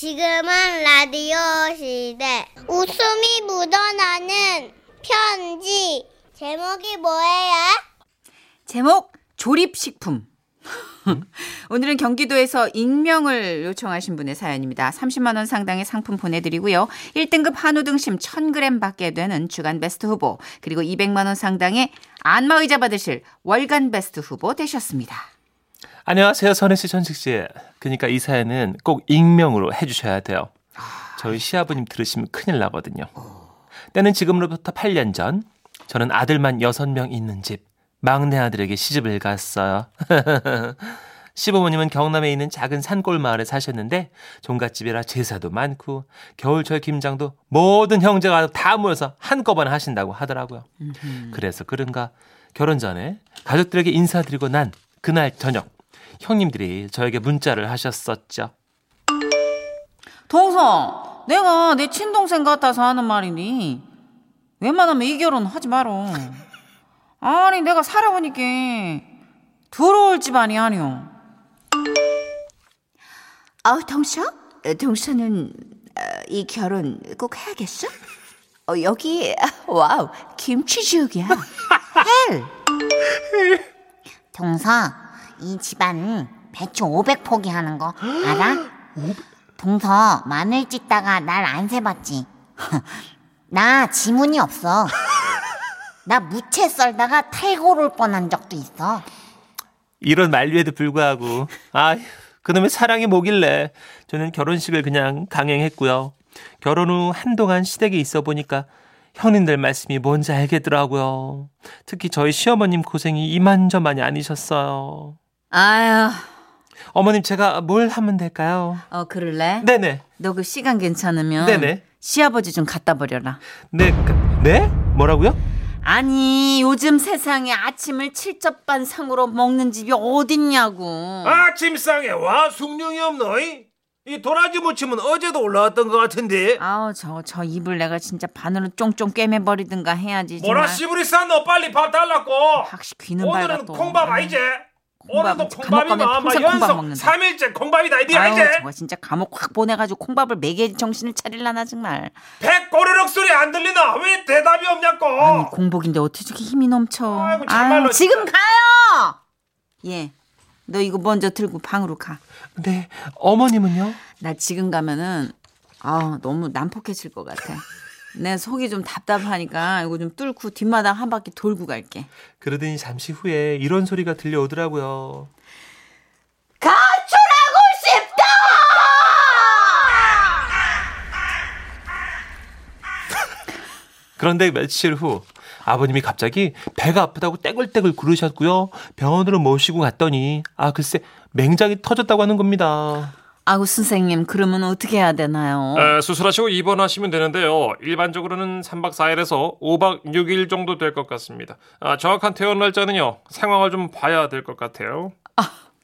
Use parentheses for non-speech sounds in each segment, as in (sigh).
지금은 라디오 시대. 웃음이 묻어나는 편지. 제목이 뭐예요? 제목 조립식품. (laughs) 오늘은 경기도에서 익명을 요청하신 분의 사연입니다. 30만 원 상당의 상품 보내드리고요. 1등급 한우 등심 1000g 받게 되는 주간 베스트 후보 그리고 200만 원 상당의 안마의자 받으실 월간 베스트 후보 되셨습니다. 안녕하세요, 선혜 씨, 전식 씨. 그러니까 이 사연은 꼭 익명으로 해주셔야 돼요. 저희 시아버님 들으시면 큰일 나거든요. 때는 지금으로부터 8년 전, 저는 아들만 6명 있는 집, 막내 아들에게 시집을 갔어요. (laughs) 시부모님은 경남에 있는 작은 산골 마을에 사셨는데 종갓집이라 제사도 많고 겨울철 김장도 모든 형제가 다 모여서 한꺼번에 하신다고 하더라고요. 그래서 그런가 결혼 전에 가족들에게 인사드리고 난 그날 저녁 형님들이 저에게 문자를 하셨었죠. 동서, 내가 내 친동생 같아서 하는 말이니 웬만하면 이 결혼 하지 마라. 아니 내가 살아보니까 들어올 집안이 아니오. 어, 동서? 어, 동서는 어, 이 결혼 꼭 해야겠어? 어, 여기 wow 김치지옥이야. (laughs) hell. 동서, 이 집안 배추 500포기 하는 거 알아? 동서, 마늘 찧다가 날 안 새봤지? (laughs) 나 지문이 없어. 나 무채 썰다가 탈골 올 뻔한 적도 있어. 이런 만류에도 불구하고 아 그놈의 사랑이 뭐길래 저는 결혼식을 그냥 강행했고요. 결혼 후 한동안 시댁에 있어 보니까 형님들 말씀이 뭔지 알겠더라고요. 특히 저희 시어머님 고생이 이만저만이 아니셨어요. 아유, 어머님 제가 뭘 하면 될까요? 어 그럴래? 네네. 너 그 시간 괜찮으면 네네. 시아버지 좀 갖다 버려라. 네. 그, 네? 뭐라고요? 아니 요즘 세상에 아침을 칠첩반 상으로 먹는 집이 어딨냐고. 아침상에 와 숭늉이 없노이? 이 도라지 무침은 어제도 올라왔던 것 같은데 아우 저저 입을 내가 진짜 반으로 쫑쫑 꿰매 버리든가 해야지. 뭐라. 씨부리 싼너 빨리 밥 달라고 확실히 귀는 밝아 오늘은 또. 콩밥 아니지? 오늘도 감옥 가면 콩밥이면 아마 평생 콩밥 연속 먹는다. 3일째 콩밥이다 이디 아유 알지? 저거 진짜 감옥 확 보내가지고 콩밥을 매개 정신을 차릴라나 정말. 백 꼬르륵 소리 안 들리나? 왜 대답이 없냐고 아니 공복인데 어떻게 저렇게 힘이 넘쳐. 아이고, 정말로 아유, 지금. 가요. 예. 너 이거 먼저 들고 방으로 가. 네. 어머님은요? 나 지금 가면은 아 너무 난폭해질 것 같아. 내 속이 좀 답답하니까 이거 좀 뚫고 뒷마당 한 바퀴 돌고 갈게. 그러더니 잠시 후에 이런 소리가 들려오더라고요. 가출하고 싶다. 그런데 며칠 후 아버님이 갑자기 배가 아프다고 떼굴떼굴 구르셨고요. 병원으로 모시고 갔더니 아 글쎄 맹장이 터졌다고 하는 겁니다. 아구 선생님 그러면 어떻게 해야 되나요? 에, 수술하시고 입원하시면 되는데요. 일반적으로는 3박 4일에서 5박 6일 정도 될 것 같습니다. 아, 정확한 퇴원 날짜는요. 상황을 좀 봐야 될 것 같아요.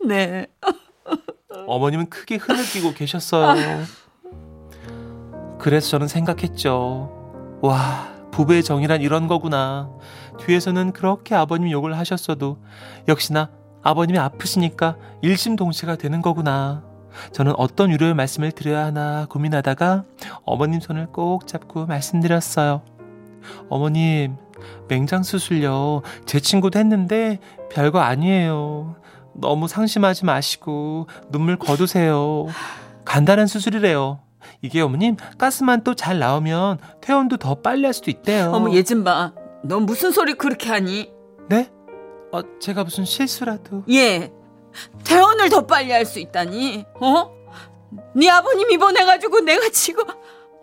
네. 어머님은 크게 흐느끼고 계셨어요. 그래서 저는 생각했죠. 와, 부부의 정이란 이런 거구나. 뒤에서는 그렇게 아버님 욕을 하셨어도 역시나 아버님이 아프시니까 일심동체가 되는 거구나. 저는 어떤 위로의 말씀을 드려야 하나 고민하다가 어머님 손을 꼭 잡고 말씀드렸어요. 어머님, 맹장 수술요. 제 친구도 했는데 별거 아니에요. 너무 상심하지 마시고 눈물 거두세요. 간단한 수술이래요. 이게 어머님 가스만 또 잘 나오면 퇴원도 더 빨리 할 수도 있대요. 어머 얘좀 봐. 너 무슨 소리 그렇게 하니? 네? 어, 제가 무슨 실수라도. 예. 퇴원을 더 빨리 할 수 있다니. 어? 네 아버님 입원해가지고 내가 지금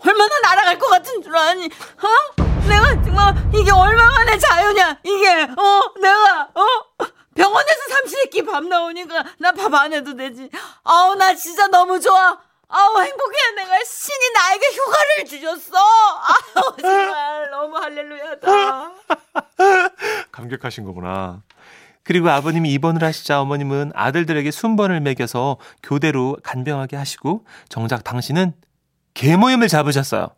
얼마나 날아갈 것 같은 줄 아니? 어? 내가 정말 이게 얼마만의 자유냐? 이게 어? 내가 어? 병원에서 삼시세끼 밥 나오니까 나 밥 안 해도 되지. 아우 나 진짜 너무 좋아. 아우 행복해 내가 신이 나에게 휴가를 주셨어. 아우 정말 너무 할렐루야다. 감격하신 거구나. 그리고 아버님이 입원을 하시자 어머님은 아들들에게 순번을 매겨서 교대로 간병하게 하시고 정작 당신은 개모임을 잡으셨어요.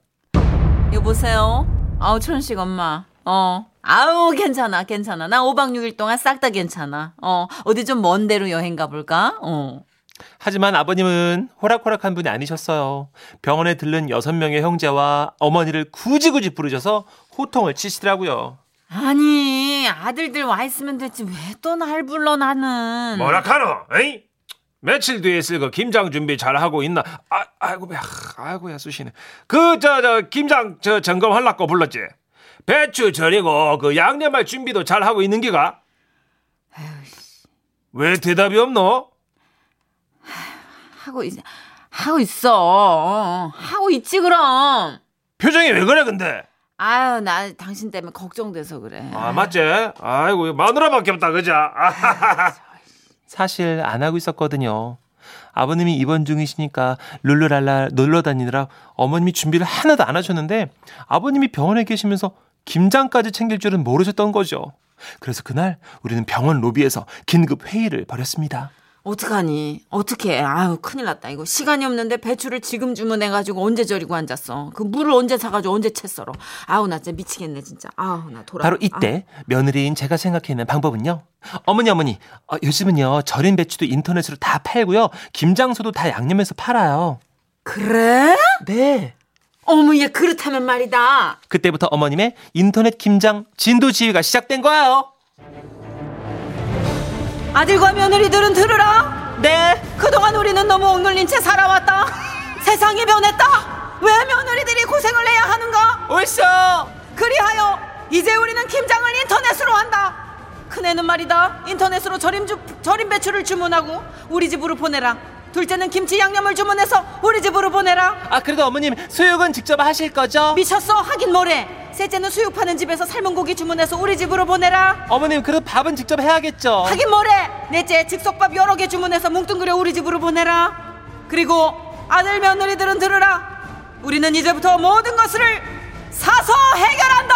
여보세요? 아우 천식 엄마. 어. 아우 괜찮아 괜찮아. 나 5박 6일 동안 싹 다 괜찮아. 어. 어디 좀 먼 데로 여행 가 볼까? 어. 하지만 아버님은 호락호락한 분이 아니셨어요. 병원에 들른 여섯 명의 형제와 어머니를 굳이 굳이 부르셔서 호통을 치시더라고요. 아니 아들들 와 있으면 됐지 왜 또 날 불러 나는 뭐라카노? 에이? 며칠 뒤에 있을 그 김장 준비 잘 하고 있나? 아, 아이고 배, 아이고야 쑤시네. 그 저 저 김장 저 점검하려고 불렀지. 배추 절이고 그 양념할 준비도 잘 하고 있는 기가? 왜 대답이 없노? 하고 있 하고 있어 어, 하고 있지 그럼 표정이 왜 그래 근데? 아유 나 당신 때문에 걱정돼서 그래 아 맞지? 아이고 마누라밖에 없다 그자. 아, 사실 안 하고 있었거든요. 아버님이 입원 중이시니까 룰루랄라 놀러 다니느라 어머님이 준비를 하나도 안 하셨는데 아버님이 병원에 계시면서 김장까지 챙길 줄은 모르셨던 거죠. 그래서 그날 우리는 병원 로비에서 긴급 회의를 벌였습니다. 어떡하니 어떡해 아유 큰일 났다 이거 시간이 없는데 배추를 지금 주문해 가지고 언제 절이고 앉았어 그 물을 언제 사 가지고 언제 채 썰어 아우 나 진짜 미치겠네 진짜 아우 나 돌아 바로 이때 며느리인 제가 생각해 낸 방법은요. 어머니 어머니 어, 요즘은요 절인 배추도 인터넷으로 다 팔고요. 김장소도 다 양념해서 팔아요. 그래? 네. 어머 얘 그렇다면 말이다 그때부터 어머님의 인터넷 김장 진도 지휘가 시작된 거예요. 아들과 며느리들은 들으라 네. 그동안 우리는 너무 억눌린 채 살아왔다 세상이 변했다 왜 며느리들이 고생을 해야 하는가 옳소. 그리하여 이제 우리는 김장을 인터넷으로 한다. 큰애는 말이다. 인터넷으로 절임, 주, 절임 배추를 주문하고 우리 집으로 보내라. 둘째는 김치 양념을 주문해서 우리 집으로 보내라. 아 그래도 어머님 수육은 직접 하실 거죠? 미쳤어? 하긴 뭐래. 셋째는 수육 파는 집에서 삶은 고기 주문해서 우리 집으로 보내라. 어머님 그래도 밥은 직접 해야겠죠. 하긴 뭐래. 넷째 즉석밥 여러 개 주문해서 뭉뚱그려 우리 집으로 보내라. 그리고 아들 며느리들은 들으라. 우리는 이제부터 모든 것을 사서 해결한다.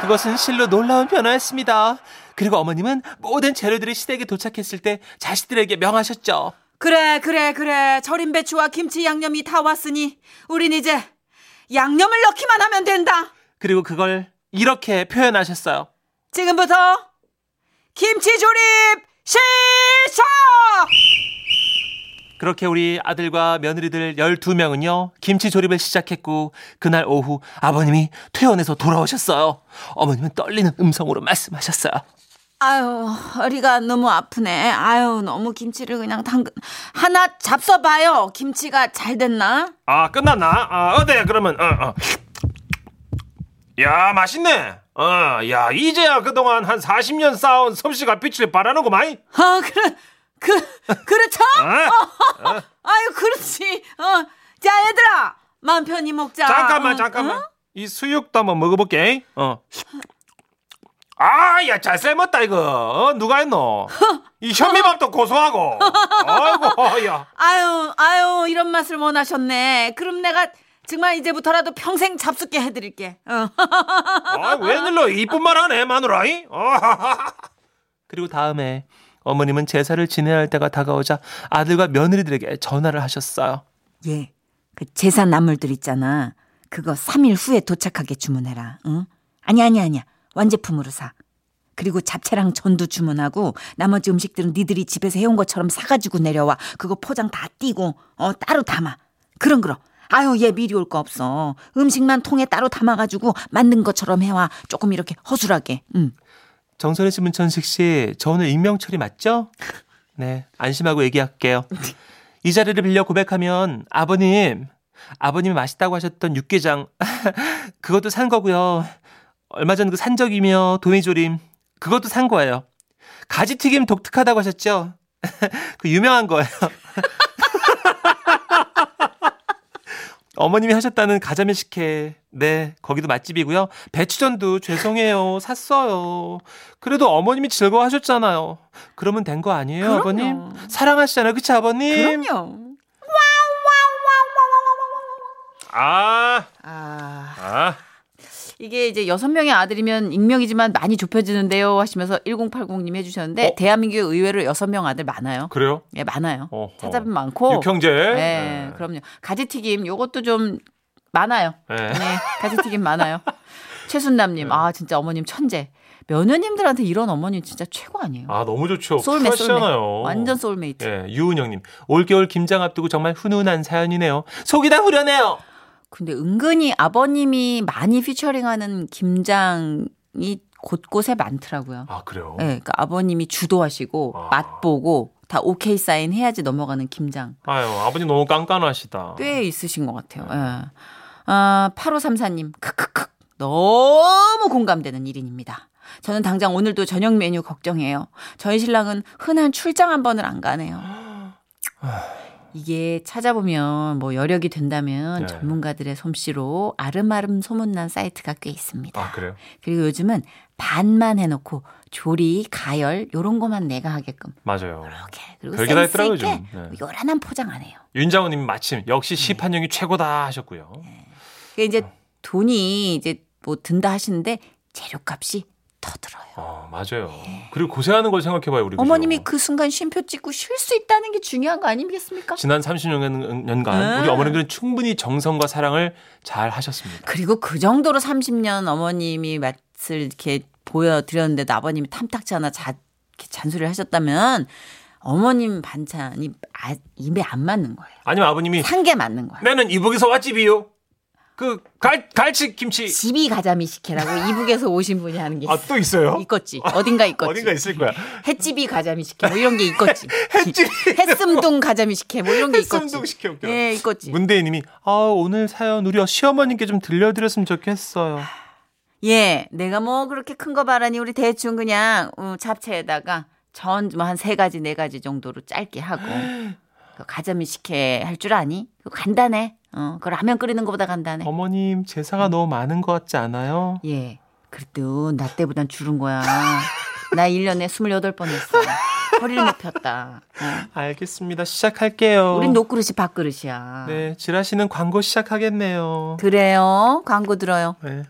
그것은 실로 놀라운 변화였습니다. 그리고 어머님은 모든 재료들이 시댁에 도착했을 때 자식들에게 명하셨죠. 그래 그래 그래 절임 배추와 김치 양념이 다 왔으니 우린 이제 양념을 넣기만 하면 된다 그리고 그걸 이렇게 표현하셨어요. 지금부터 김치 조립 시작 그렇게 우리 아들과 며느리들 12명은요, 김치 조립을 시작했고, 그날 오후 아버님이 퇴원해서 돌아오셨어요. 어머님은 떨리는 음성으로 말씀하셨어요. 아유 허리가 너무 아프네 아유 너무 김치를 그냥 당근 하나 잡숴 봐요 김치가 잘 됐나 아 끝났나? 아 어때 그러면 어 어. 야 맛있네. 어 야 이제야 그동안 한 40년 쌓아온 솜씨가 빛을 발하는구만. 아 그래 그 그렇죠 어? 아유 그렇지 어 자 얘들아 맘 편히 먹자 잠깐만 어, 잠깐만. 어? 이 수육도 한번 먹어볼게. 어. 아, 야, 잘 삶았다, 이거. 어, 누가 했노? 이 현미밥도 고소하고. 아이고, 야. 아유, 아유, 이런 맛을 원하셨네. 그럼 내가 정말 이제부터라도 평생 잡숫게 해드릴게. 어. 아, 웬일로 이쁜 말 하네, 마누라이? 어, 그리고 다음에 어머님은 제사를 지내야 할 때가 다가오자 아들과 며느리들에게 전화를 하셨어요. 예, 그 제사 나물들 있잖아. 그거 3일 후에 도착하게 주문해라. 응? 아니, 아니, 아니야. 완제품으로 사. 그리고 잡채랑 전도 주문하고 나머지 음식들은 니들이 집에서 해온 것처럼 사가지고 내려와. 그거 포장 다 띄고 어 따로 담아. 그럼 그럼. 아유 얘 미리 올 거 없어. 음식만 통에 따로 담아가지고 만든 것처럼 해와. 조금 이렇게 허술하게. 응. 정선혜 씨, 문천식 씨, 저 오늘 익명 처리 맞죠? 네, 안심하고 얘기할게요. 이 자리를 빌려 고백하면 아버님, 아버님이 맛있다고 하셨던 육개장 (laughs) 그것도 산 거고요. 얼마 전 그 산적이며 도미조림 그것도 산 거예요. 가지튀김 독특하다고 하셨죠? (laughs) 그 유명한 거예요. (laughs) 어머님이 하셨다는 가자면 식혜. 네, 거기도 맛집이고요. 배추전도 죄송해요. 샀어요. 그래도 어머님이 즐거워하셨잖아요. 그러면 된 거 아니에요, 그럼요. 아버님? 사랑하시잖아요. 그치, 아버님? 그럼요. 아, 아. 아. 이게 이제 여섯 명의 아들이면 익명이지만 많이 좁혀지는데요 하시면서 1080님 해주셨는데 어? 대한민국에 의외로 여섯 명 아들 많아요. 그래요? 예, 많아요. 어허. 찾아보면 많고. 육형제. 네, 네. 그럼요. 가지튀김 요것도 좀 많아요. 네. 네, 가지튀김 많아요. (laughs) 최순남님, 아 진짜 어머님 천재. 며느님들한테 이런 어머님 진짜 최고 아니에요? 아 너무 좋죠. 소울메 소울메. 완전 소울메이트. 예, 유은영님 올겨울 김장 앞두고 정말 훈훈한 사연이네요. 속이 다 후련해요. 근데 은근히 아버님이 많이 featuring하는 김장이 곳곳에 많더라고요. 아 그래요. 예, 그러니까 아버님이 주도하시고 아. 맛보고 다 오케이 사인 해야지 넘어가는 김장 아유 아버님 너무 깐깐하시다. 꽤 있으신 것 같아요. 예. 아, 8534님, 크크크. 너무 공감되는 1인입니다. 저는 당장 오늘도 저녁 메뉴 걱정해요. 저희 신랑은 흔한 출장 한 번을 안 가네요. 이게 찾아보면 뭐 여력이 된다면 네. 전문가들의 솜씨로 아름아름 소문난 사이트가 꽤 있습니다. 아 그래요. 그리고 요즘은 반만 해놓고 조리, 가열 요런 것만 내가 하게끔 맞아요. 이렇게 그리고 별게 다 있더라고요. 네. 요란한 포장 안 해요. 윤장호님 마침 네. 역시 시판형이 최고다 하셨고요. 그게 이제 돈이 이제 뭐 든다 하시는데 재료값이 더 들어요. 어 맞아요. 그리고 고생하는 걸 생각해봐요 우리. 그죠? 네. 어머님이 그 순간 쉼표 찍고 쉴 수 있다는 게 중요한 거 아니겠습니까? 지난 30년간 네. 우리 어머님들은 충분히 정성과 사랑을 잘 하셨습니다. 그리고 그 정도로 30년 어머님이 맛을 이렇게 보여드렸는데도 아버님이 탐탁지 않아 자, 잔소리를 하셨다면 어머님 반찬이 아, 입에 안 맞는 거예요. 아니면 아버님이 산 게 맞는 거예요. 나는 이북에서 왔집이요. 그 갈, 갈치 김치. 집이 가자미 식혜라고 이북에서 오신 분이 하는 게 있어. 아또 있어요? 있겠지. 어딘가 있겠지. 어딘가 있을 거야. 햇집이 가자미 식혜 뭐 이런 게 있겠지. (laughs) 햇집이 햇슴동 가자미 식혜 뭐 이런 게 있겠지. 햇슴동 식혜 웃겨. 예, 있겠지. 문대희님이 아 오늘 사연 우리 시어머님께 좀 들려드렸으면 좋겠어요. 예, 내가 뭐 그렇게 큰 거 바라니 우리 대충 그냥 어, 잡채에다가 전 뭐 한 세 가지 네 가지 정도로 짧게 하고 그 (gasps) 가자미 식혜 할 줄 아니? 그거 간단해. 어, 그 라면 끓이는 것보다 간단해. 어머님 제사가 너무 많은 것 같지 않아요? 예. 그래도 나 때보단 줄은 거야. (laughs) 나 1년에 28번 했어. 허리를 못 폈다. 어. 알겠습니다. 시작할게요. 우린 노그릇이 밥그릇이야. 네, 지라시는 광고 시작하겠네요. 그래요. 광고 들어요. 네.